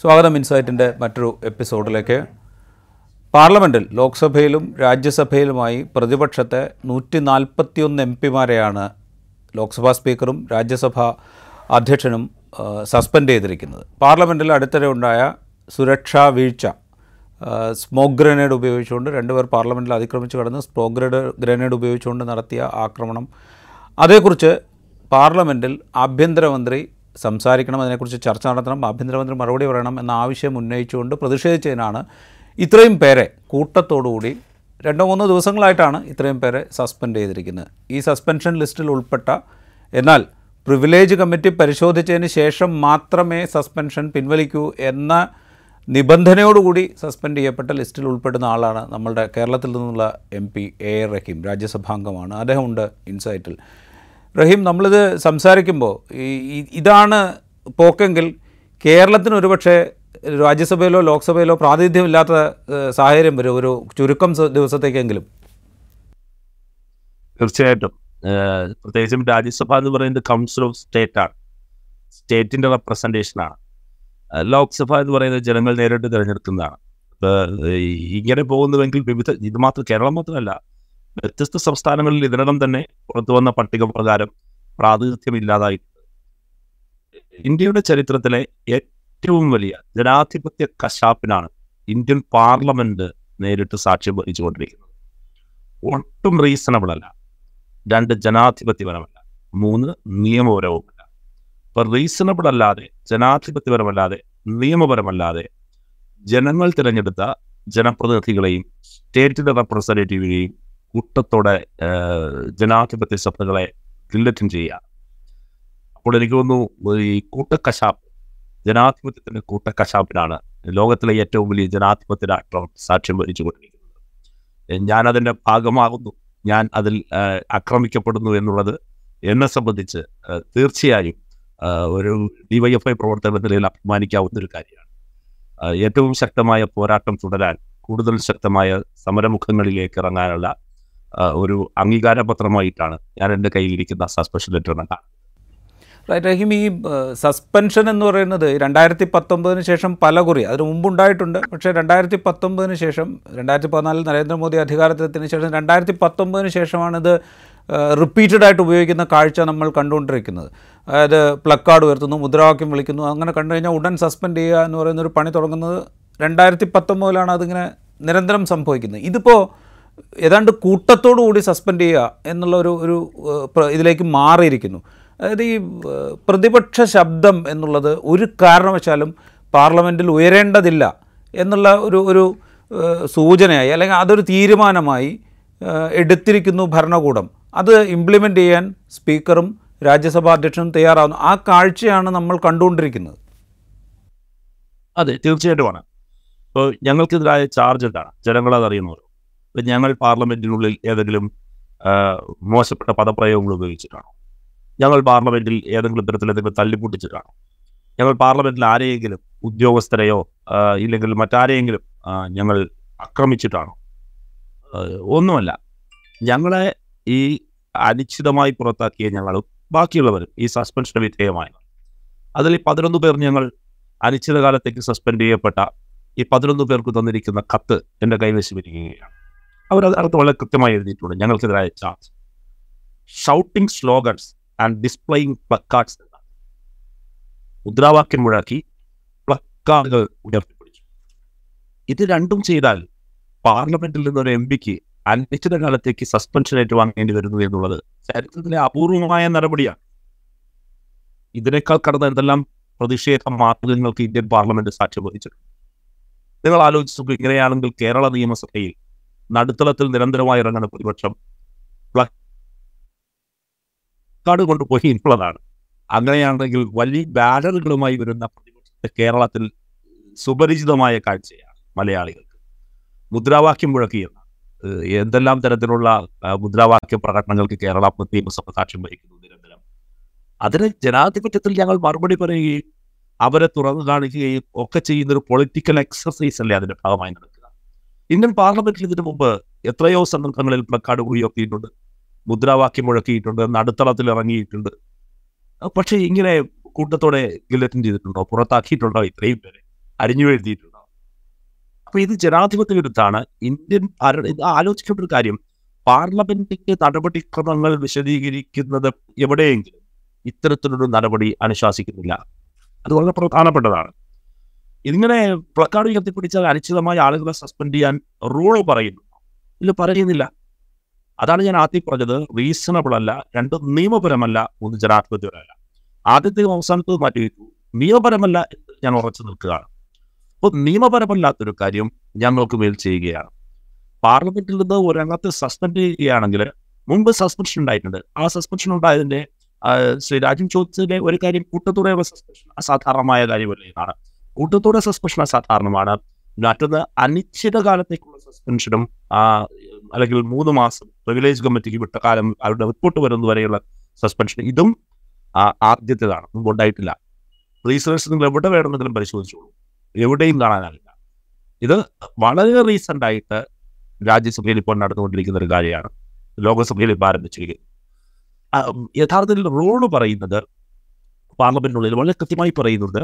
സ്വാഗതം ഇൻസൈറ്റിന്റെ മറ്റൊരു എപ്പിസോഡിലേക്ക്. പാർലമെന്റിൽ ലോക്സഭയിലും രാജ്യസഭയിലുമായി പ്രതിപക്ഷത്തെ നൂറ്റി നാൽപ്പത്തിയൊന്ന് എം പിമാരെയാണ് ലോക്സഭാ സ്പീക്കറും രാജ്യസഭാ അധ്യക്ഷനും സസ്പെൻഡ് ചെയ്തിരിക്കുന്നത്. പാർലമെന്റിൽ അടുത്തിടെ ഉണ്ടായ സുരക്ഷാ വീഴ്ച സ്മോക്ക് ഗ്രനേഡ് ഉപയോഗിച്ചുകൊണ്ട് രണ്ടുപേർ പാർലമെന്റിൽ അതിക്രമിച്ച് കടന്ന് സ്മോക്ക് ഗ്രനേഡ് ഗ്രനേഡ് ഉപയോഗിച്ചുകൊണ്ട് നടത്തിയ ആക്രമണം. അതേക്കുറിച്ച് പാർലമെന്റിൽ ആഭ്യന്തരമന്ത്രി സംസാരിക്കണം അതിനെക്കുറിച്ച് ചർച്ച നടത്തണം ആഭ്യന്തരമന്ത്രി മറുപടി പറയണം എന്ന ആവശ്യം ഉന്നയിച്ചുകൊണ്ട് പ്രതിഷേധിച്ചതിനാണ് ഇത്രയും പേരെ കൂട്ടത്തോടുകൂടി രണ്ടോ മൂന്നോ ദിവസങ്ങളായിട്ടാണ് ഇത്രയും പേരെ സസ്പെൻഡ് ചെയ്തിരിക്കുന്നത്. ഈ സസ്പെൻഷൻ ലിസ്റ്റിൽ ഉൾപ്പെട്ട എന്നാൽ പ്രിവിലേജ് കമ്മിറ്റി പരിശോധിച്ചതിന് ശേഷം മാത്രമേ സസ്പെൻഷൻ പിൻവലിക്കൂ എന്ന നിബന്ധനയോടുകൂടി സസ്പെൻഡ് ചെയ്യപ്പെട്ട ലിസ്റ്റിൽ ഉൾപ്പെടുന്ന ആളാണ് നമ്മളുടെ കേരളത്തിൽ നിന്നുള്ള M P A R Rahim രാജ്യസഭാംഗമാണ്. അദ്ദേഹമുണ്ട് ഇൻസൈറ്റിൽ. റഹീം നമ്മളിത് സംസാരിക്കുമ്പോൾ ഈ ഇതാണ് പോക്കെങ്കിൽ കേരളത്തിന് ഒരുപക്ഷെ രാജ്യസഭയിലോ ലോക്സഭയിലോ പ്രാതിനിധ്യമില്ലാത്ത സാഹചര്യം വരും ഒരു ചുരുക്കം ദിവസത്തേക്കെങ്കിലും. തീർച്ചയായിട്ടും. പ്രത്യേകിച്ചും രാജ്യസഭ എന്ന് പറയുന്നത് കൗൺസിൽ ഓഫ് സ്റ്റേറ്റ് ആണ്. സ്റ്റേറ്റിന്റെ റെപ്രസെന്റേഷൻ ആണ്. ലോക്സഭ എന്ന് പറയുന്നത് ജനങ്ങൾ നേരിട്ട് തിരഞ്ഞെടുക്കുന്നതാണ്. ഇങ്ങനെ പോകുന്നുവെങ്കിൽ വിവിധ ഇത് മാത്രം കേരളം മാത്രമല്ല വ്യത്യസ്ത സംസ്ഥാനങ്ങളിൽ ഇതിനകം തന്നെ പുറത്തു വന്ന പട്ടിക പ്രകാരം പ്രാതിനിധ്യമില്ലാതായി ഇന്ത്യയുടെ ചരിത്രത്തിലെ ഏറ്റവും വലിയ ജനാധിപത്യ കശാപ്പിനാണ് ഇന്ത്യൻ പാർലമെന്റ് നേരിട്ട് സാക്ഷ്യം വഹിച്ചുകൊണ്ടിരിക്കുന്നത്. ഒട്ടും റീസണബിൾ അല്ല. രണ്ട് ജനാധിപത്യപരമല്ല. മൂന്ന് നിയമപരവുമല്ല. ഇപ്പൊ റീസണബിൾ അല്ലാതെ ജനാധിപത്യപരമല്ലാതെ നിയമപരമല്ലാതെ ജനങ്ങൾ തിരഞ്ഞെടുത്ത ജനപ്രതിനിധികളെയും സ്റ്റേറ്റിന്റെ റെപ്രസെന്റേറ്റീവിനെയും കൂട്ടത്തോടെ ജനാധിപത്യ സഭകളെ ഗില്ലറ്റും ചെയ്യുക. അപ്പോൾ എനിക്ക് തോന്നുന്നു ഈ കൂട്ടക്കശാപ്പ് ജനാധിപത്യത്തിന്റെ കൂട്ടക്കശാപ്പിനാണ് ലോകത്തിലെ ഏറ്റവും വലിയ ജനാധിപത്യ രാഷ്ട്രം സാക്ഷ്യം വഹിച്ചുകൊണ്ടിരിക്കുന്നത്. ഞാൻ അതിന്റെ ഭാഗമാകുന്നു. ഞാൻ അതിൽ ആക്രമിക്കപ്പെടുന്നു എന്നുള്ളത് എന്നെ സംബന്ധിച്ച് തീർച്ചയായും ഒരു ഡിവൈഎഫ്ഐ പ്രവർത്തന നിലയിൽ അഭിമാനിക്കാവുന്ന ഒരു കാര്യമാണ്. ഏറ്റവും ശക്തമായ പോരാട്ടം തുടരാൻ കൂടുതൽ ശക്തമായ സമരമുഖങ്ങളിലേക്ക് ഇറങ്ങാനുള്ള ഒരു അംഗീകാര പത്രമായിട്ടാണ് ഞാൻ എന്റെ കയ്യിലിരിക്കുന്ന സസ്പെൻഷൻ ലെറ്റർ കാണുന്നത്. റൈറ്റ് റഹീം ഈ സസ്പെൻഷൻ എന്ന് പറയുന്നത് രണ്ടായിരത്തി പത്തൊമ്പതിന് ശേഷം പല കുറി അതിന് മുമ്പുണ്ടായിട്ടുണ്ട് പക്ഷേ രണ്ടായിരത്തി പത്തൊമ്പതിന് ശേഷം രണ്ടായിരത്തി പതിനാലിൽ നരേന്ദ്രമോദി അധികാരത്തിലെത്തിന് ശേഷം രണ്ടായിരത്തി പത്തൊമ്പതിന് ശേഷമാണിത് റിപ്പീറ്റഡ് ആയിട്ട് ഉപയോഗിക്കുന്ന കാഴ്ച നമ്മൾ കണ്ടുകൊണ്ടിരിക്കുന്നത്. അതായത് പ്ലക്കാർഡ് ഉയർത്തുന്നു മുദ്രാവാക്യം വിളിക്കുന്നു അങ്ങനെ കണ്ടു കഴിഞ്ഞാൽ ഉടൻ സസ്പെൻഡ് ചെയ്യുക എന്ന് പറയുന്ന ഒരു പണി തുടങ്ങുന്നത് രണ്ടായിരത്തി പത്തൊമ്പതിലാണ് അതിങ്ങനെ നിരന്തരം സംഭവിക്കുന്നത്. ഇതിപ്പോൾ ഏതാണ്ട് കൂട്ടത്തോടു കൂടി സസ്പെൻഡ് ചെയ്യുക എന്നുള്ള ഒരു ഒരു ഇതിലേക്ക് മാറിയിരിക്കുന്നു. അതായത് ഈ പ്രതിപക്ഷ ശബ്ദം എന്നുള്ളത് ഒരു കാരണവശാലും പാർലമെന്റിൽ ഉയരേണ്ടതില്ല എന്നുള്ള ഒരു ഒരു സൂചനയായി അല്ലെങ്കിൽ അതൊരു തീരുമാനമായി എടുത്തിരിക്കുന്നു ഭരണകൂടം. അത് ഇംപ്ലിമെന്റ് ചെയ്യാൻ സ്പീക്കറും രാജ്യസഭാ അധ്യക്ഷനും തയ്യാറാവുന്നു. ആ കാഴ്ചയാണ് നമ്മൾ കണ്ടുകൊണ്ടിരിക്കുന്നത്. അതെ തീർച്ചയായിട്ടുമാണ്. ഇപ്പോൾ ഞങ്ങൾക്കെതിരായ ചാർജ് എന്താണ്? ജനങ്ങളത് അറിയുന്നവരോ? ഇപ്പം ഞങ്ങൾ പാർലമെന്റിനുള്ളിൽ ഏതെങ്കിലും മോശപ്പെട്ട പദപ്രയോഗങ്ങൾ ഉപയോഗിച്ചിട്ടാണോ? ഞങ്ങൾ പാർലമെന്റിൽ ഏതെങ്കിലും തരത്തിൽ എന്തെങ്കിലും തല്ലിപ്പൊട്ടിച്ചിട്ടാണോ ഞങ്ങൾ പാർലമെന്റിൽ ആരെയെങ്കിലും ഉദ്യോഗസ്ഥരെയോ ഇല്ലെങ്കിൽ മറ്റാരെയെങ്കിലും ഞങ്ങൾ ആക്രമിച്ചിട്ടാണോ? ഒന്നുമല്ല. ഞങ്ങളെ ഈ അനിശ്ചിതമായി പുറത്താക്കിയ ഞങ്ങളും ബാക്കിയുള്ളവരും ഈ സസ്പെൻഷന് വിധേയമായ അതിൽ പതിനൊന്ന് പേർ ഞങ്ങൾ അനിശ്ചിതകാലത്തേക്ക് സസ്പെൻഡ് ചെയ്യപ്പെട്ട ഈ പതിനൊന്ന് പേർക്ക് തന്നിരിക്കുന്ന കത്ത് എന്റെ കൈവശം ഇരിക്കുകയാണ്. അവർ അതിനകത്ത് വളരെ കൃത്യമായി എഴുതിയിട്ടുണ്ട്. ഞങ്ങൾക്കെതിരായ charge shouting slogans and displaying placards മുദ്രാവാക്യം മുഴക്കി പ്ലക്കാർഡുകൾ ഉയർത്തിപ്പിടിച്ചു. ഇത് രണ്ടും ചെയ്താൽ പാർലമെന്റിൽ നിന്നൊരു എം പിക്ക് അനിശ്ചിതകാലത്തേക്ക് സസ്പെൻഷൻ ഏറ്റുവാങ്ങേണ്ടി വരുന്നു എന്നുള്ളത് ചരിത്രത്തിലെ അപൂർവമായ നടപടിയാണ്. ഇതിനേക്കാൾ കടന്ന എന്തെല്ലാം പ്രതിഷേധ മാർഗങ്ങൾക്ക് ഇന്ത്യൻ പാർലമെന്റ് സാക്ഷ്യം വഹിച്ചിട്ടുണ്ട്. നിങ്ങൾ ആലോചിച്ചു ഇങ്ങനെയാണെങ്കിൽ കേരള നിയമസഭയിൽ നടുത്തളത്തിൽ നിരന്തരമായി ഇറങ്ങുന്ന പ്രതിപക്ഷം കാട് കൊണ്ടുപോയി എന്നുള്ളതാണ് അങ്ങനെയാണെങ്കിൽ വലിയ ബാനറുകളുമായി വരുന്ന പ്രതിപക്ഷത്തെ കേരളത്തിൽ സുപരിചിതമായ കാഴ്ചയാണ് മലയാളികൾക്ക്. മുദ്രാവാക്യം മുഴക്കിയെന്ന് എന്തെല്ലാം തരത്തിലുള്ള മുദ്രാവാക്യ പ്രകടനങ്ങൾക്ക് കേരള നിയമസഭ സാക്ഷ്യം വഹിക്കുന്നു നിരന്തരം. അതിന് ജനാധിപത്യത്തിൽ ഞങ്ങൾ മറുപടി പറയുകയും അവരെ തുറന്നു കാണിക്കുകയും ഒക്കെ ചെയ്യുന്ന ഒരു പൊളിറ്റിക്കൽ എക്സസൈസ് അല്ലേ അതിന്റെ ഭാഗമായി നടക്കുക. ഇന്ത്യൻ പാർലമെന്റിൽ ഇതിനു മുമ്പ് എത്രയോ സന്ദർഭങ്ങളിൽ പ്ലക്കാർഡ് ഉയർത്തിയിട്ടുണ്ട് മുദ്രാവാക്യം മുഴക്കിയിട്ടുണ്ട് നടുത്തളത്തിൽ ഇറങ്ങിയിട്ടുണ്ട് പക്ഷേ ഇങ്ങനെ കൂട്ടത്തോടെ ഗില്ലറ്റിൻ ചെയ്തിട്ടുണ്ടോ? പുറത്താക്കിയിട്ടുണ്ടോ ഇത്രയും പേരെ? അരിഞ്ഞു എഴുതിയിട്ടുണ്ടോ? അപ്പൊ ഇത് ജനാധിപത്യ വിരുദ്ധാണ്. ഇന്ത്യൻ ആലോചിക്കേണ്ട ഒരു കാര്യം. പാർലമെന്റിന്റെ നടപടിക്രമങ്ങൾ വിശദീകരിക്കുന്നത് എവിടെയെങ്കിലും ഇത്തരത്തിലൊരു നടപടി അനുശാസിക്കുന്നില്ല. അത് വളരെ പ്രധാനപ്പെട്ടതാണ്. ഇതിങ്ങനെ പ്ലക്കാർഡ് ഉയർത്തിപ്പിടിച്ചാൽ അനിശ്ചിതമായ ആളുകളെ സസ്പെൻഡ് ചെയ്യാൻ റൂൾ പറയുന്നു. ഇല്ല പറയുന്നില്ല. അതാണ് ഞാൻ ആദ്യം പറഞ്ഞത്. റീസണബിൾ അല്ല രണ്ട് നിയമപരമല്ല ഒന്ന് ജനാധിപത്യപരമല്ല. ആദ്യത്തെ അവസാനത്തത് മാറ്റി വയ്ക്കൂ. നിയമപരമല്ല ഞാൻ ഉറച്ചു നിൽക്കുകയാണ്. അപ്പോൾ നിയമപരമല്ലാത്തൊരു കാര്യം ഞങ്ങൾക്ക് മേൽ ചെയ്യുകയാണ്. പാർലമെന്റിൽ നിന്ന് ഒരംഗത്തെ സസ്പെൻഡ് ചെയ്യുകയാണെങ്കിൽ മുമ്പ് സസ്പെൻഷൻ ഉണ്ടായിട്ടുണ്ട്. ആ സസ്പെൻഷൻ ഉണ്ടായതിന്റെ ശ്രീ രാജൻ ചോദിച്ചതിലെ ഒരു കാര്യം കൂട്ടത്തോടെയുള്ള സസ്പെൻഷൻ അസാധാരണമായ കാര്യമല്ല എന്നാണ്. കൂട്ടത്തോടെ സസ്പെൻഷൻ അസാധാരണമാണ് മറ്റൊന്ന് അനിശ്ചിതകാലത്തേക്കുള്ള സസ്പെൻഷനും അല്ലെങ്കിൽ മൂന്ന് മാസം പ്രിവിലേജ് കമ്മിറ്റിക്ക് വിട്ട കാലം അവരുടെ റിപ്പോർട്ട് വരുന്നത് വരെയുള്ള സസ്പെൻഷൻ ഇതും ആദ്യത്തേതാണ്. മുമ്പ് ഉണ്ടായിട്ടില്ല. റീസേർച്ച് നിങ്ങൾ എവിടെ വേണമെങ്കിലും പരിശോധിച്ചോളൂ. എവിടെയും കാണാനാവില്ല. ഇത് വളരെ റീസെന്റ് ആയിട്ട് രാജ്യസഭയിൽ ഇപ്പോൾ നടന്നുകൊണ്ടിരിക്കുന്ന ഒരു കാര്യമാണ്. ലോകസഭയിൽ ഇപ്പോൾ ആരംഭിച്ചിരിക്കുന്നത് യഥാർത്ഥത്തിൽ റോൾ പറയുന്നത് പാർലമെന്റിനുള്ളിൽ വളരെ കൃത്യമായി പറയുന്നത്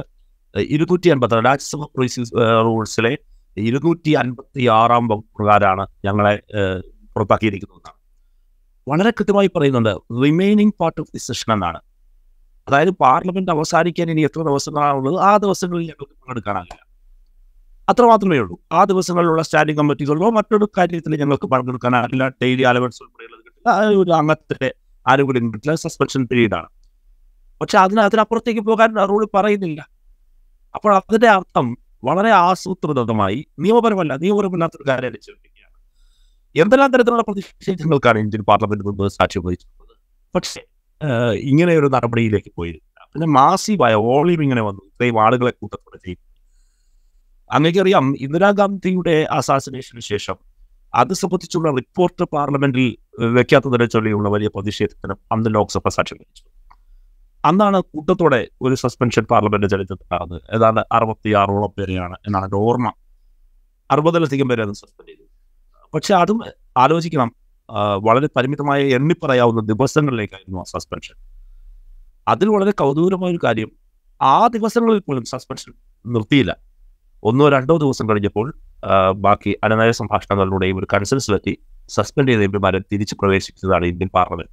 ഇരുന്നൂറ്റി അൻപത്തി രാജ്യസഭ റൂൾസിലെ ഇരുന്നൂറ്റി അൻപത്തി ആറാം പ്രകാരമാണ് ഞങ്ങളെ പുറത്താക്കിയിരിക്കുന്നതെന്നാണ് വളരെ കൃത്യമായി പറയുന്നുണ്ട് remaining part of the session എന്നാണ്. അതായത് പാർലമെന്റ് അവസാനിക്കാൻ ഇനി എത്ര ദിവസങ്ങളാണുള്ളത് ആ ദിവസങ്ങളിൽ ഞങ്ങൾക്ക് പങ്കെടുക്കാനാകില്ല. അത്ര മാത്രമേ ഉള്ളൂ. ആ ദിവസങ്ങളിലുള്ള സ്റ്റാൻഡിംഗ് കമ്മിറ്റികളിലോ മറ്റൊരു കാര്യത്തിൽ ഞങ്ങൾക്ക് പങ്കെടുക്കാനാകില്ല. ഡെയിലി അലവൻസ് ഉൾപ്പെടെയുള്ളത് കിട്ടില്ല. ഒരു അംഗത്തിന്റെ ആനുകൂല്യം കിട്ടില്ല. സസ്പെൻഷൻ പീരീഡാണ് പക്ഷെ അതിന് അതിനപ്പുറത്തേക്ക് പോകാൻ റൂൾ പറയുന്നില്ല. അപ്പോൾ അതിന്റെ അർത്ഥം വളരെ ആസൂത്രിതമായി നിയമപരമല്ല നിയമപരമല്ലാത്തൊരു കാര്യം എന്തെല്ലാം തരത്തിലുള്ള പ്രതിഷേധങ്ങൾക്കാണ് ഇന്ത്യൻ പാർലമെന്റ് മുമ്പ് സാക്ഷ്യം വഹിച്ചിട്ടുള്ളത്? പക്ഷേ ഇങ്ങനെ ഒരു നടപടിയിലേക്ക് പോയിരുന്നില്ല പിന്നെ മാസീവായ വോളിയം ഇങ്ങനെ വന്നു. ഇത്രയും ആളുകളെ കൂട്ടത്തോടെ ചെയ്യും അങ്ങേക്കറിയാം ഇന്ദിരാഗാന്ധിയുടെ അസാസിനേഷന് ശേഷം അത് സംബന്ധിച്ചുള്ള റിപ്പോർട്ട് പാർലമെന്റിൽ വെക്കാത്തതിനെ ചൊല്ലിയുള്ള വലിയ പ്രതിഷേധത്തിന് അന്ന് ലോക്സഭ സാക്ഷ്യം വഹിച്ചു. അന്നാണ് കൂട്ടത്തോടെ ഒരു സസ്പെൻഷൻ പാർലമെന്റ് ചരിത്രത്തിലാകുന്നത് ഏതാണ്ട് അറുപത്തി ആറോളം പേരെയാണ് എന്നാണ് എന്റെ ഓർമ്മ. അറുപതിലധികം പേരെ സസ്പെൻഡ് ചെയ്തു. പക്ഷെ അതും ആലോചിക്കണം. വളരെ പരിമിതമായ എണ്ണി പറയാവുന്ന ദിവസങ്ങളിലേക്കായിരുന്നു ആ സസ്പെൻഷൻ അതിൽ വളരെ കൗതുകരമായ ഒരു കാര്യം ആ ദിവസങ്ങളിൽ പോലും സസ്പെൻഷൻ നിർത്തിയില്ല. ഒന്നോ രണ്ടോ ദിവസം കഴിഞ്ഞപ്പോൾ ബാക്കി അനനയ സംഭാഷണങ്ങളിലൂടെയും ഒരു കൺസൻസിലെത്തി സസ്പെൻഡ് ചെയ്ത എംപിമാരെ തിരിച്ച് പ്രവേശിച്ചതാണ് ഇന്ത്യൻ പാർലമെന്റ്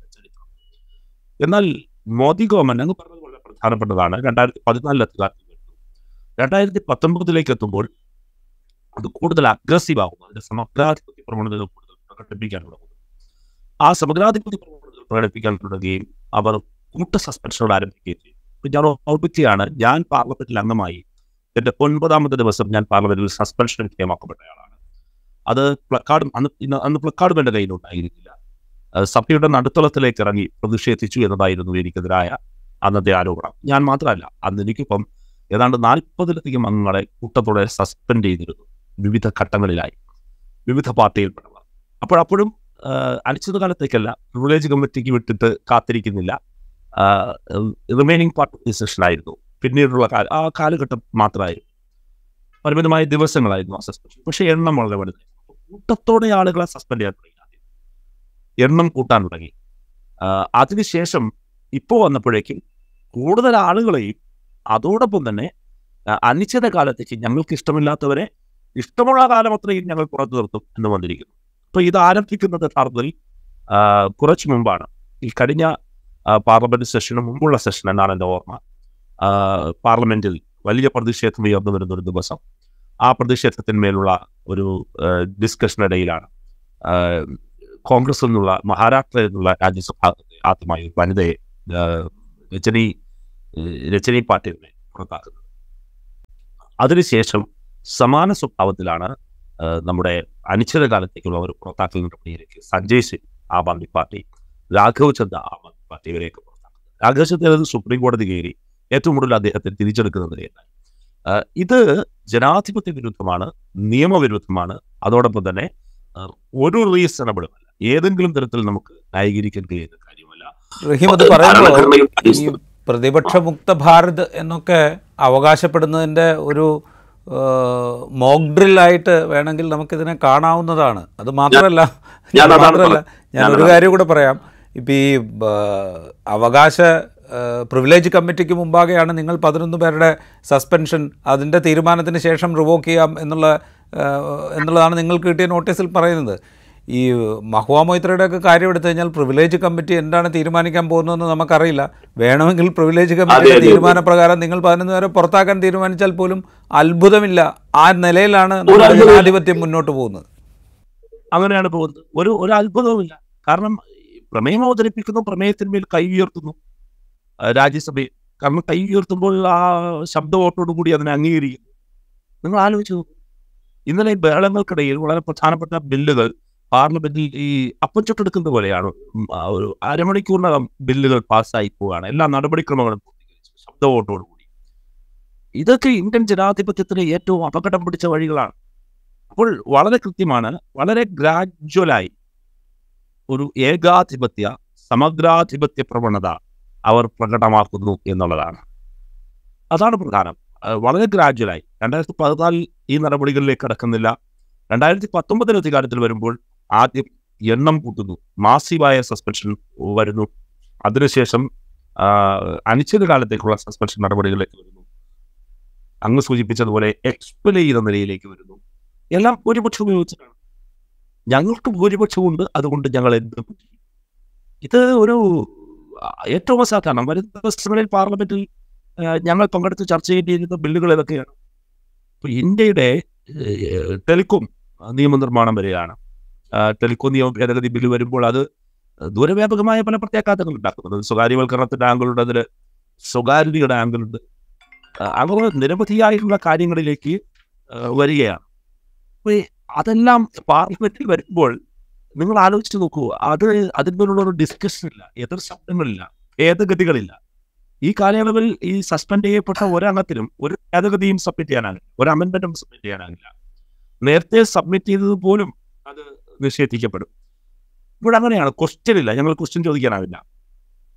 എന്നാൽ മോദി ഗവൺമെന്റ് എന്ന് പറഞ്ഞത് വളരെ പ്രധാനപ്പെട്ടതാണ്. രണ്ടായിരത്തി പതിനാലിൽ അധികാരത്തിൽ രണ്ടായിരത്തി പത്തൊമ്പതിലേക്ക് എത്തുമ്പോൾ അത് കൂടുതൽ അഗ്രസീവ് ആകുന്നു അതിന്റെ സമഗ്രാധിപത്യ പ്രവണതകൾ കൂടുതൽ പ്രകടിപ്പിക്കാൻ തുടങ്ങുന്നു. ആ സമഗ്രാധിപത്യ പ്രവണതകൾ പ്രകടിപ്പിക്കാൻ തുടങ്ങുകയും അവർ കൂട്ട സസ്പെൻഷനോട് ആരംഭിക്കുകയും ചെയ്യും ഞാൻ ഓർമ്മിക്കുകയാണ് ഞാൻ പാർലമെന്റിൽ അംഗമായി എന്റെ ഒൻപതാമത്തെ ദിവസം ഞാൻ പാർലമെന്റിൽ സസ്പെൻഷൻ വിധേയമാക്കപ്പെട്ടയാളാണ്. അത് പ്ലക്കാർഡും അന്ന് അന്ന് പ്ലക്കാർഡും എന്റെ കയ്യിലുണ്ടായിരുന്നില്ല അത് സഭയുടെ നടുത്തളത്തിലേക്ക് ഇറങ്ങി പ്രതിഷേധിച്ചു എന്നതായിരുന്നു എനിക്കെതിരായ അന്നത്തെ ആരോപണം. ഞാൻ മാത്രമല്ല അന്ന് എനിക്കിപ്പം ഏതാണ്ട് നാൽപ്പതിലധികം അംഗങ്ങളെ കൂട്ടത്തോടെ സസ്പെൻഡ് ചെയ്തിരുന്നു വിവിധ ഘട്ടങ്ങളിലായി വിവിധ പാർട്ടിയിൽപ്പെട്ടവർ. അപ്പോഴപ്പോഴും അനിശ്ചിതകാലത്തേക്കല്ല പ്രിവിലേജ് കമ്മിറ്റിക്ക് വിട്ടിട്ട് കാത്തിരിക്കുന്നില്ല. റിമൈനിങ് പാർട്ട് ഓഫ് ദി സെഷനായിരുന്നു പിന്നീടുള്ള കാല ആ കാലഘട്ടം മാത്രമായിരുന്നു. പരിമിതമായ ദിവസങ്ങളായിരുന്നു ആ സസ്പെൻഷൻ പക്ഷേ എണ്ണം വളരെ വലുതായിരുന്നു. കൂട്ടത്തോടെ ആളുകളെ സസ്പെൻഡ് ചെയ്യാൻ. എണ്ണം കൂട്ടാൻ തുടങ്ങി. അതിനുശേഷം ഇപ്പോൾ വന്നപ്പോഴേക്കും കൂടുതൽ ആളുകളെയും അതോടൊപ്പം തന്നെ അനിശ്ചിത കാലത്തേക്ക് ഞങ്ങൾക്ക് ഇഷ്ടമില്ലാത്തവരെ ഇഷ്ടമുള്ള കാലം അത്രയും ഞങ്ങൾ പുറത്തു നിർത്തും എന്ന് വന്നിരിക്കുന്നു. അപ്പൊ ഇത് ആരംഭിക്കുന്നത് യഥാർത്ഥത്തിൽ കുറച്ച് മുമ്പാണ്. ഈ കഴിഞ്ഞ പാർലമെന്റ് സെഷന് മുമ്പുള്ള സെഷൻ എന്നാണ് എന്റെ ഓർമ്മ. പാർലമെന്റിൽ വലിയ പ്രതിഷേധം ഉയർന്നു വരുന്ന ഒരു ദിവസം ആ പ്രതിഷേധത്തിന്മേലുള്ള ഒരു ഡിസ്കഷനിടയിലാണ് ആ, നിന്നുള്ള മഹാരാഷ്ട്രയിൽ നിന്നുള്ള രാജ്യസഭ ആദ്യമായി വനിതയെ രജനി രജനി പാട്ടീലിനെ പുറത്താക്കുന്നത്. അതിനുശേഷം സമാന സ്വഭാവത്തിലാണ് നമ്മുടെ അനിശ്ചിതകാലത്തേക്കുള്ള ഒരു പുറത്താക്കൽ നടപടിയിലേക്ക് സഞ്ജയ് സിംഗ് ആം ആദ്മി പാർട്ടി രാഘവ് ചന്ദ്ര ആം ആദ്മി പാർട്ടി ഇവരെയൊക്കെ പുറത്താക്കുന്നത്. രാഘവ് ചന്ദ്ര സുപ്രീം കോടതി കയറി ഏറ്റവും കൂടുതൽ അദ്ദേഹത്തെ തിരിച്ചെടുക്കുന്നത് എന്നായി ആ, ഇത് ജനാധിപത്യ വിരുദ്ധമാണ് നിയമവിരുദ്ധമാണ്. അതോടൊപ്പം തന്നെ ഒരു റീസണബിളും ഏതെങ്കിലും തരത്തിൽ നമുക്ക് ന്യായീകരിക്കാൻ കഴിയുന്ന കാര്യമല്ല. റഹീം അത് പറയുമ്പോൾ പ്രതിപക്ഷമുക്ത ഭാരത് എന്നൊക്കെ അവകാശപ്പെടുന്നതിന്റെ ഒരു മോക്ഡ്രില്ലായിട്ട് വേണമെങ്കിൽ നമുക്കിതിനെ കാണാവുന്നതാണ്. അത് മാത്രമല്ല മാത്രമല്ല ഞാൻ ഒരു കാര്യം കൂടെ പറയാം. ഇപ്പം ഈ അവകാശ പ്രിവിലേജ് കമ്മിറ്റിക്ക് മുമ്പാകെയാണ് നിങ്ങൾ പതിനൊന്ന് പേരുടെ സസ്പെൻഷൻ അതിന്റെ തീരുമാനത്തിന് ശേഷം റിവോക്ക് ചെയ്യാം എന്നുള്ള എന്നുള്ളതാണ് നിങ്ങൾക്ക് കിട്ടിയ നോട്ടീസിൽ പറയുന്നത്. ഈ മഹുവ മൊയ്ത്രയുടെ ഒക്കെ കാര്യം എടുത്തു കഴിഞ്ഞാൽ പ്രിവിലേജ് കമ്മിറ്റി എന്താണ് തീരുമാനിക്കാൻ പോകുന്നതെന്ന് നമുക്കറിയില്ല. വേണമെങ്കിൽ പ്രിവിലേജ് കമ്മിറ്റിയുടെ. തീരുമാനപ്രകാരം നിങ്ങൾ പതിനൊന്ന് പേരെ പുറത്താക്കാൻ തീരുമാനിച്ചാൽ പോലും അത്ഭുതമില്ല. ആ നിലയിലാണ് നമ്മുടെ ജനാധിപത്യം മുന്നോട്ട് പോകുന്നത്. അങ്ങനെയാണ് പോകുന്നത്. ഒരു ഒരു അത്ഭുതവുമില്ല. കാരണം പ്രമേയം അവതരിപ്പിക്കുന്നു പ്രമേയത്തിന്മേൽ കൈ ഉയർത്തുന്നു. രാജ്യസഭയിൽ. കാരണം കൈ ഉയർത്തുമ്പോൾ ആ ശബ്ദ വോട്ടോടു കൂടി അതിനെ അംഗീകരിക്കുന്നു. നിങ്ങൾ ആലോചിച്ചു നോക്കൂ. ഇന്നലെ ഈ ബഹളങ്ങൾക്കിടയിൽ വളരെ പ്രധാനപ്പെട്ട ബില്ലുകൾ പാർലമെന്റിൽ ഈ അപ്പം ചുട്ടെടുക്കുന്ന പോലെയാണ്. ഒരു അരമണിക്കൂറിനകം ബില്ലുകൾ പാസ്സായി പോവുകയാണ്. എല്ലാ നടപടിക്രമങ്ങളും ശബ്ദ കൂടി. ഇതൊക്കെ ഇന്ത്യൻ ജനാധിപത്യത്തിന് ഏറ്റവും അപകടം പിടിച്ച വഴികളാണ്. അപ്പോൾ വളരെ കൃത്യമാണ് വളരെ ഗ്രാജ്വലായി ഒരു ഏകാധിപത്യ സമഗ്രാധിപത്യ പ്രവണത അവർ പ്രകടമാക്കുന്നു എന്നുള്ളതാണ്. അതാണ് പ്രധാനം. വളരെ ഗ്രാജ്വലായി. രണ്ടായിരത്തി പതിനാലിൽ ഈ നടപടികളിലേക്ക് കടക്കുന്നില്ല. രണ്ടായിരത്തി പത്തൊമ്പതിൽ അധികാരത്തിൽ വരുമ്പോൾ ആദ്യം എണ്ണം കൂട്ടുന്നു. മാസീവായ സസ്പെൻഷൻ വരുന്നു. അതിനുശേഷം അനിശ്ചിത അനിശ്ചിതകാലത്തേക്കുള്ള സസ്പെൻഷൻ നടപടികളിലേക്ക് വരുന്നു. അങ്ങ് സൂചിപ്പിച്ചതുപോലെ എക്സ്പെൽ ചെയ്ത നിലയിലേക്ക് വരുന്നു. എല്ലാം ഭൂരിപക്ഷം ഉപയോഗിച്ചിട്ടാണ്. ഞങ്ങൾക്ക് ഭൂരിപക്ഷമുണ്ട് അതുകൊണ്ട് ഞങ്ങൾ എന്ത് ഇത് ഒരു ഏറ്റവും അസാധാരണം വരുന്ന ദിവസങ്ങളിൽ പാർലമെന്റിൽ ഞങ്ങൾ പങ്കെടുത്ത് ചർച്ച ചെയ്യേണ്ടിയിരുന്ന ബില്ലുകൾ ഏതൊക്കെയാണ്? ഇന്ത്യയുടെ ടെലികോം നിയമനിർമ്മാണം വരികയാണ് ആ, ടെലികോം നിയമ ഭേദഗതി ബില്ല് വരുമ്പോൾ അത് ദൂരവ്യാപകമായ പല പ്രത്യാഘാതങ്ങൾ ഉണ്ടാക്കുന്നുണ്ട് സ്വകാര്യവൽക്കരണത്തിന്റെ ആംഗിളുണ്ട് അതിൽ സ്വകാര്യതയുടെ ആംഗിളുണ്ട്. അങ്ങനെ നിരവധിയായിട്ടുള്ള കാര്യങ്ങളിലേക്ക് വരികയാണ്. അപ്പൊ അതെല്ലാം പാർലമെന്റിൽ വരുമ്പോൾ നിങ്ങൾ ആലോചിച്ച് നോക്കൂ അത് അതിന്മേലുള്ള ഒരു ഡിസ്കഷൻ ഇല്ല എതിർ ശബ്ദങ്ങളില്ല ഭേദഗതികളില്ല ഈ കാലയളവിൽ ഈ സസ്പെൻഡ് ചെയ്യപ്പെട്ട ഒരംഗത്തിനും ഒരു ഭേദഗതിയും സബ്മിറ്റ് ചെയ്യാനാകില്ല ഒരു അമെന്റ്മെന്റും സബ്മിറ്റ് ചെയ്യാനാകില്ല. നേരത്തെ സബ്മിറ്റ് ചെയ്തത് പോലും നിഷേധിക്കപ്പെടും. ഇവിടെ അങ്ങനെയാണ്. ക്വസ്റ്റ്യൻ ഇല്ല. ഞങ്ങൾ ക്വസ്റ്റ്യൻ ചോദിക്കാനാവില്ല.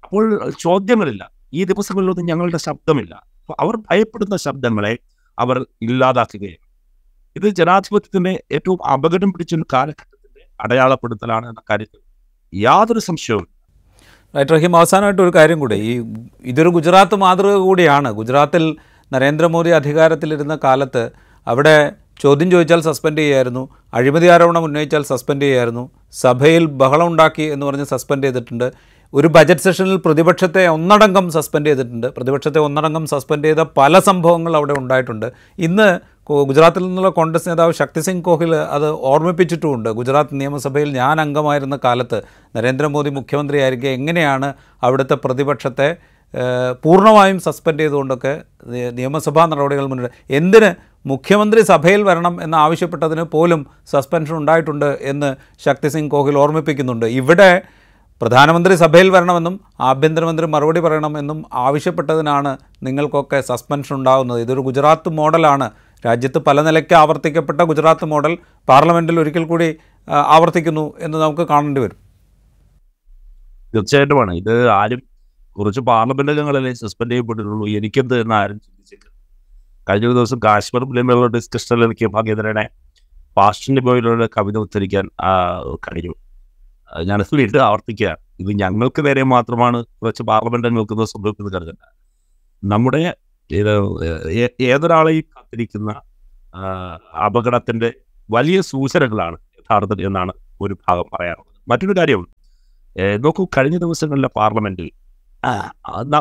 അപ്പോൾ ചോദ്യങ്ങളില്ല. ഈ ദിവസങ്ങളിലൊന്നും ഞങ്ങളുടെ ശബ്ദമില്ല. അപ്പോൾ അവർ ഭയപ്പെടുന്ന ശബ്ദങ്ങളെ അവർ ഇല്ലാതാക്കുകയാണ്. ഇത് ജനാധിപത്യത്തിന്റെ ഏറ്റവും അപകടം പിടിച്ചൊരു കാലഘട്ടത്തിന്റെ അടയാളപ്പെടുത്തലാണ് എന്ന കാര്യത്തിൽ യാതൊരു സംശയവും റൈറ്റ് റഹീം അവസാനമായിട്ട് ഒരു കാര്യം കൂടെ. ഈ ഇതൊരു ഗുജറാത്ത് മാതൃക കൂടിയാണ്. ഗുജറാത്തിൽ നരേന്ദ്രമോദി അധികാരത്തിലിരുന്ന കാലത്ത് അവിടെ ചോദ്യം ചോദിച്ചാൽ സസ്പെൻഡ് ചെയ്യായിരുന്നു. അഴിമതി ആരോപണം ഉന്നയിച്ചാൽ സസ്പെൻഡ് ചെയ്യായിരുന്നു. സഭയിൽ ബഹളം ഉണ്ടാക്കി എന്ന് പറഞ്ഞ് സസ്പെൻഡ് ചെയ്തിട്ടുണ്ട്. ഒരു ബജറ്റ് സെഷനിൽ പ്രതിപക്ഷത്തെ ഒന്നടങ്കം സസ്പെൻഡ് ചെയ്തിട്ടുണ്ട്. പ്രതിപക്ഷത്തെ ഒന്നടങ്കം സസ്പെൻഡ് ചെയ്ത പല സംഭവങ്ങൾ അവിടെ ഉണ്ടായിട്ടുണ്ട്. ഇന്ന് ഗുജറാത്തിൽ നിന്നുള്ള കോൺഗ്രസ് നേതാവ് ശക്തി സിംഗ് അത് ഓർമ്മിപ്പിച്ചിട്ടുമുണ്ട്. ഗുജറാത്ത് നിയമസഭയിൽ ഞാൻ അംഗമായിരുന്ന കാലത്ത് നരേന്ദ്രമോദി മുഖ്യമന്ത്രിയായിരിക്കെ എങ്ങനെയാണ് അവിടുത്തെ പ്രതിപക്ഷത്തെ പൂർണമായും സസ്പെൻഡ് ചെയ്തുകൊണ്ടൊക്കെ നിയമസഭാ നടപടികൾ മുന്നിട്ട് എന്തിന് മുഖ്യമന്ത്രി സഭയിൽ വരണം എന്ന് ആവശ്യപ്പെട്ടതിന് പോലും സസ്പെൻഷൻ ഉണ്ടായിട്ടുണ്ട് എന്ന് ശക്തി സിംഗ് കോഹിൽ ഓർമ്മിപ്പിക്കുന്നുണ്ട്. ഇവിടെ പ്രധാനമന്ത്രി സഭയിൽ വരണമെന്നും ആഭ്യന്തരമന്ത്രി മറുപടി പറയണമെന്നും ആവശ്യപ്പെട്ടതിനാണ് നിങ്ങൾക്കൊക്കെ സസ്പെൻഷൻ ഉണ്ടാകുന്നത് ഇതൊരു ഗുജറാത്ത് മോഡലാണ്. രാജ്യത്ത് പല നിലയ്ക്ക് ആവർത്തിക്കപ്പെട്ട ഗുജറാത്ത് മോഡൽ പാർലമെന്റിൽ ഒരിക്കൽ കൂടി ആവർത്തിക്കുന്നു എന്ന് നമുക്ക് കാണേണ്ടി വരും. തീർച്ചയായിട്ടുമാണ്. ഇത് ആരും കുറച്ച് പാർലമെന്റ് അംഗങ്ങളല്ലേ സസ്പെൻഡ് ചെയ്യപ്പെട്ടിട്ടുള്ളൂ. എനിക്കെന്ത് എന്ന് ആരും ചിന്തിച്ചില്ല കഴിഞ്ഞ ദിവസം കാശ്മീർ ഫിലിമുകളുടെ ഡിസ്കഷനിൽ എനിക്ക് ഭാഗ്യധരനെ പാസ്റ്റിന്റെ ബോയിലുള്ള കവിത ഉദ്ധരിക്കാൻ കഴിഞ്ഞു. ഞാൻ ഞാനത് വീണ്ടും ആവർത്തിക്കുകയാണ്. ഇത് ഞങ്ങൾക്ക് നേരെ മാത്രമാണ് കുറച്ച് പാർലമെന്റ് അംഗങ്ങൾക്ക് സംഭവിക്കുന്നത് കരുതണ്ട. നമ്മുടെ ഏതൊരാളെയും കാത്തിരിക്കുന്ന അപകടത്തിന്റെ വലിയ സൂചനകളാണ് യഥാർത്ഥത്തിൽ എന്നാണ് ഒരു ഭാഗം പറയാറുള്ളത് മറ്റൊരു കാര്യം നോക്കൂ കഴിഞ്ഞ ദിവസങ്ങളിലെ പാർലമെന്റിൽ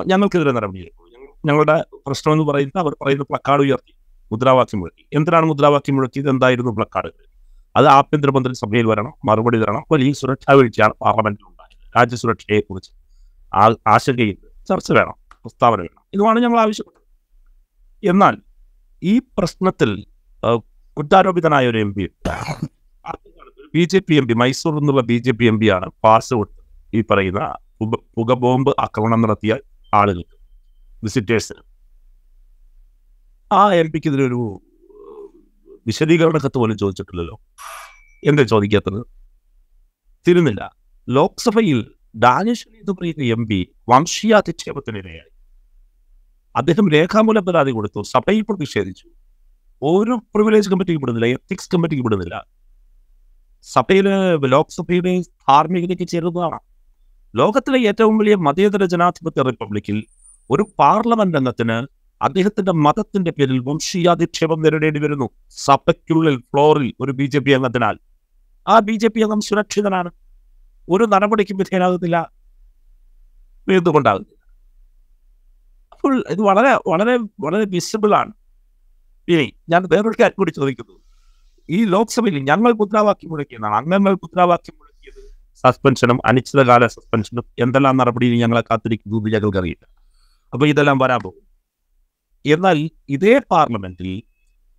ഞങ്ങൾക്കെതിരെ ഞങ്ങൾ- ഞങ്ങളുടെ പ്രശ്നം എന്ന് പറയുന്നത് അവർ പറയുന്ന പ്ലക്കാർഡ് ഉയർത്തി മുദ്രാവാക്യം മുഴക്കി എന്തിനാണ് മുദ്രാവാക്യം മുഴക്കിയത് എന്തായിരുന്നു പ്ലക്കാർഡ്? അത് ആഭ്യന്തരമന്ത്രി സഭയിൽ വരണം മറുപടി തരണം. വലിയ സുരക്ഷാ വീഴ്ചയാണ് പാർലമെന്റിൽ ഉണ്ടായത്. രാജ്യസുരക്ഷയെ കുറിച്ച് ആശങ്കയിൽ ചർച്ച വേണം പ്രസ്താവന വേണം. ഇതുമാണ് ഞങ്ങൾ ആവശ്യപ്പെട്ടത്. എന്നാൽ ഈ പ്രശ്നത്തിൽ കുറ്റാരോപിതനായ ഒരു M P B J P M P Mysore എന്നുള്ള B J P M P ആണ് പാസ് ഈ പറയുന്ന പുക- പുക ബോംബ് ആക്രമണം നടത്തിയ ആളുകൾക്ക് വിസിറ്റേഴ്സിന് ആ എം പിക്ക് ഇതിനൊരു വിശദീകരണ കത്ത് പോലും ചോദിച്ചിട്ടില്ലല്ലോ. എന്താ ചോദിക്കാത്തത്? തിരുന്നില്ല. ലോക്സഭയിൽ ഡാനിഷ് പറയുന്ന എം പി വംശീയാധിക്ഷേപത്തിനിരയായി. അദ്ദേഹം രേഖാമൂലം പരാതി കൊടുത്തു സഭയിൽ പ്രതിഷേധിച്ചു. ഒരു പ്രിവിലേജ് കമ്മിറ്റിക്ക് വിടുന്നില്ല എത്തിക്സ് കമ്മിറ്റിക്ക് വിടുന്നില്ല. സഭയിലെ ലോക്സഭയുടെ ധാർമ്മികതയ്ക്ക് ചേരുന്നതാണ്. ലോകത്തിലെ ഏറ്റവും വലിയ മതേതര ജനാധിപത്യ റിപ്പബ്ലിക്കിൽ ഒരു പാർലമെന്റ് അംഗത്തിന് അദ്ദേഹത്തിന്റെ മതത്തിന്റെ പേരിൽ വംശീയാധിക്ഷേപം നേരിടേണ്ടി വരുന്നു. സഭയ്ക്കുള്ളിൽ ഫ്ലോറിൽ ഒരു ബി ജെ പി അംഗത്തിനാൽ. ആ ബി ജെ പി അംഗം സുരക്ഷിതനാണ്. ഒരു നടപടിക്കും വിധേയനാകുന്നില്ല. എന്തുകൊണ്ടാകുന്നില്ല? അപ്പോൾ ഇത് വളരെ വളരെ വളരെ വിസിബിൾ ആണ്. ഇനി ഞാൻ വേറൊരു കാര്യം കൂടി ചോദിക്കുന്നു. ഈ ലോക്സഭയിൽ ഞങ്ങൾ മുദ്രാവാക്യം മുഴക്കിയെന്നാണ് അംഗങ്ങൾ മുദ്രാവാക്യം മുഴക്കിയത് സസ്പെൻഷനും അനിശ്ചിതകാല സസ്പെൻഷനും എന്തെല്ലാം നടപടിയിൽ ഞങ്ങളെ കാത്തിരിക്കുന്നു ഞങ്ങൾക്കറിയില്ല. അപ്പോൾ ഇതെല്ലാം വരാൻ പോകും. എന്നാൽ ഇതേ പാർലമെന്റിൽ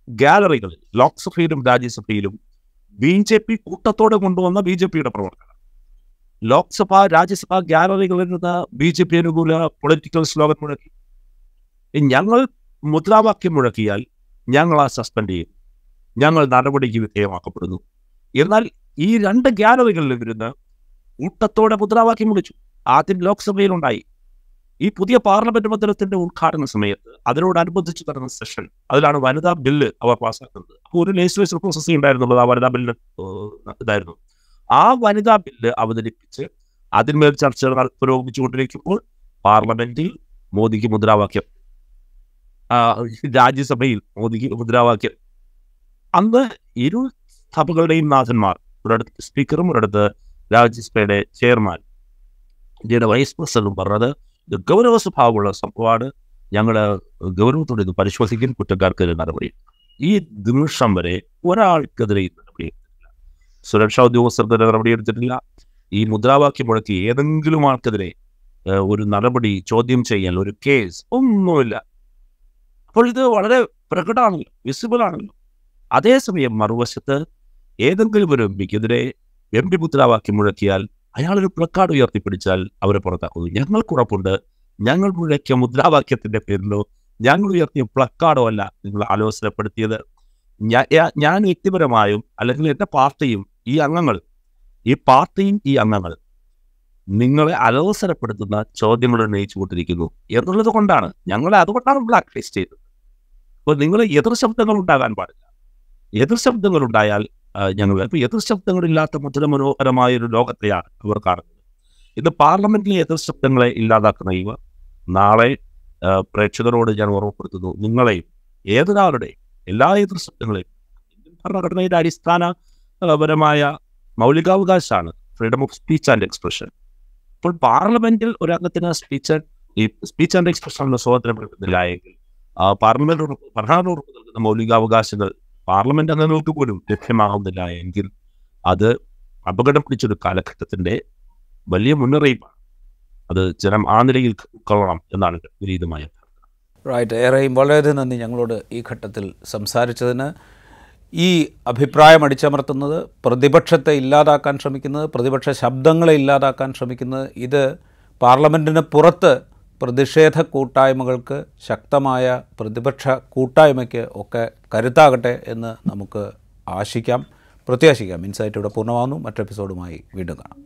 ഗാലറികളിൽ ലോക്സഭയിലും രാജ്യസഭയിലും ബി ജെ പി കൂട്ടത്തോടെ കൊണ്ടുവന്ന ബി ജെ പിയുടെ പ്രവർത്തനം. ലോക്സഭ രാജ്യസഭ ഗാലറികളിൽ നിന്ന് ബി ജെ പി അനുകൂല പൊളിറ്റിക്കൽ സ്ലോഗൻ മുഴക്കി. ഞങ്ങൾ മുദ്രാവാക്യം മുഴക്കിയാൽ ഞങ്ങൾ ആ സസ്പെൻഡ് ചെയ്യും. ഞങ്ങൾ നടപടിക്ക് വിധേയമാക്കപ്പെടുന്നു. എന്നാൽ ഈ രണ്ട് ഗാലറികളിൽ ഇരുന്ന് കൂട്ടത്തോടെ മുദ്രാവാക്യം വിളിച്ചു. ആദ്യം ലോക്സഭയിലുണ്ടായി. ഈ പുതിയ പാർലമെന്റ് മന്ദിരത്തിന്റെ ഉദ്ഘാടന സമയത്ത് അതിനോടനുബന്ധിച്ച് നടന്ന സെഷൻ അതിലാണ് വനിതാ ബില്ല് അവർ പാസ്സാക്കുന്നത് അപ്പോൾ ഒരു ലെജിസ്ലേച്ചർ പ്രോസസ് ഉണ്ടായിരുന്നുള്ളത് ആ വനിതാ ബില്ല് ഇതായിരുന്നു. ആ വനിതാ ബില്ല് അവതരിപ്പിച്ച് അതിന്മേൽ ചർച്ചകൾ പുരോഗമിച്ചുകൊണ്ടിരിക്കുമ്പോൾ പാർലമെന്റിൽ മോദിക്ക് മുദ്രാവാക്യം രാജ്യസഭയിൽ മോദിക്ക് മുദ്രാവാക്യം. അന്ന് ഇരു സഭകളുടെയും നാഥന്മാർ ഒരിടത്ത് സ്പീക്കറും ഒരിടത്ത് രാജ്യസഭയുടെ ചെയർമാൻ. ഇന്ത്യയുടെ വൈസ് പ്രസിഡന്റും പറഞ്ഞത് ഇത് ഗൗരവ സ്വഭാവമുള്ള സംഭവമാണ്. ഞങ്ങൾ ഗൗരവത്തോടെ ഇത് പരിശോധിക്കും കുറ്റക്കാർക്കെതിരെ നടപടി. ഈ നിമിഷം വരെ ഒരാൾക്കെതിരെ നടപടി സുരക്ഷാ ഉദ്യോഗസ്ഥർക്കെതിരെ നടപടി എടുത്തിട്ടില്ല. ഈ മുദ്രാവാക്യം മുഴക്കി ഏതെങ്കിലും ആൾക്കെതിരെ ഒരു നടപടി ചോദ്യം ചെയ്യൽ ഒരു കേസ് ഒന്നുമില്ല. അപ്പോൾ ഇത് വളരെ പ്രകടമാണല്ലോ വിസിബിൾ ആണല്ലോ. അതേസമയം മറുവശത്ത് ഏതെങ്കിലും ഒരു എം പിക്കെതിരെ എം പി മുദ്രാവാക്യം മുഴക്കിയാൽ അയാളൊരു പ്ലക്കാർഡ് ഉയർത്തിപ്പിടിച്ചാൽ അവരെ പുറത്താക്കുന്നു. ഞങ്ങൾക്ക് ഉറപ്പുണ്ട്. ഞങ്ങൾ മുഴക്കിയ മുദ്രാവാക്യത്തിന്റെ പേരിലോ ഞങ്ങൾ ഉയർത്തിയ പ്ലക്കാർഡോ അല്ല നിങ്ങൾ ആലോചനപ്പെടുത്തിയത്. ഞാൻ വ്യക്തിപരമായും അല്ലെങ്കിൽ എന്റെ പാർട്ടിയും ഈ അംഗങ്ങൾ ഈ പാർട്ടിയും ഈ അംഗങ്ങൾ നിങ്ങളെ അലോസരപ്പെടുത്തുന്ന ചോദ്യങ്ങൾ ഉന്നയിച്ചുകൊണ്ടിരിക്കുന്നു എന്നുള്ളത് കൊണ്ടാണ്. ഞങ്ങളെ അതുകൊണ്ടാണ് ബ്ലാക്ക് ലിസ്റ്റ് ചെയ്തത്. അപ്പോൾ നിങ്ങൾ എതിർ ശബ്ദങ്ങൾ ഉണ്ടാകാൻ പാടില്ല. എതിർ ശബ്ദങ്ങൾ ഉണ്ടായാൽ ഞങ്ങൾ ഇപ്പോൾ എതിർ ശബ്ദങ്ങളില്ലാത്ത മധുര മനോഹരമായ ഒരു ലോകത്തെയാണ് അവർ കാണുന്നത്. ഇന്ന് പാർലമെന്റിലെ എതിർ ശബ്ദങ്ങളെ ഇല്ലാതാക്കുന്ന ഇവർ നാളെ പ്രേക്ഷകരോട് ഞാൻ ഓർമ്മപ്പെടുത്തുന്നു. നിങ്ങളെയും ഏതൊരാളുടെയും എല്ലാ എതിർ ശബ്ദങ്ങളെയും ഇന്ത്യൻ ഭരണഘടനയുടെ അടിസ്ഥാനപരമായ മൗലികാവകാശമാണ് freedom of speech and expression. ഇപ്പോൾ പാർലമെന്റിൽ ഒരംഗത്തിന് സ്പീച്ച് ഈ സ്പീച്ച് ആൻഡ് എക്സ്പ്രഷനുള്ള സ്വാതന്ത്ര്യം എങ്കിൽ ആ പാർലമെന്റ് ഉറപ്പ് ഭരണഘടന ഉറപ്പ് നൽകുന്ന മൗലികാവകാശങ്ങൾ പാർലമെന്റ് അംഗങ്ങൾക്ക് പോലും ലഭ്യമാകുന്നില്ല എങ്കിൽ അത് അപകടം പിടിച്ചൊരു കാലഘട്ടത്തിന്റെ വലിയ മുന്നറിയിപ്പാണ്. അത് ജനം ആ നിലയിൽ ഉൾക്കൊള്ളണം എന്നാണ് വിപരീതമായ. റൈറ്റ് ഏറെയും വളരെയധികം നന്ദി ഞങ്ങളോട് ഈ ഘട്ടത്തിൽ സംസാരിച്ചതിന്. ഈ അഭിപ്രായം അടിച്ചമർത്തുന്നത് പ്രതിപക്ഷത്തെ ഇല്ലാതാക്കാൻ ശ്രമിക്കുന്നത് പ്രതിപക്ഷ ശബ്ദങ്ങളെ ഇല്ലാതാക്കാൻ ശ്രമിക്കുന്നത് ഇത് പാർലമെന്റിന് പുറത്ത് പ്രതിഷേധ കൂട്ടായ്മകൾക്ക് ശക്തമായ പ്രതിപക്ഷ കൂട്ടായ്മയ്ക്ക് ഒക്കെ കരുത്താകട്ടെ എന്ന് നമുക്ക് ആശിക്കാം. പ്രത്യാശിക്കാം. ഇൻസൈറ്റ് ഇവിടെ പൂർണമാകുന്നു മറ്റെപ്പിസോഡുമായി വീണ്ടും കാണാം.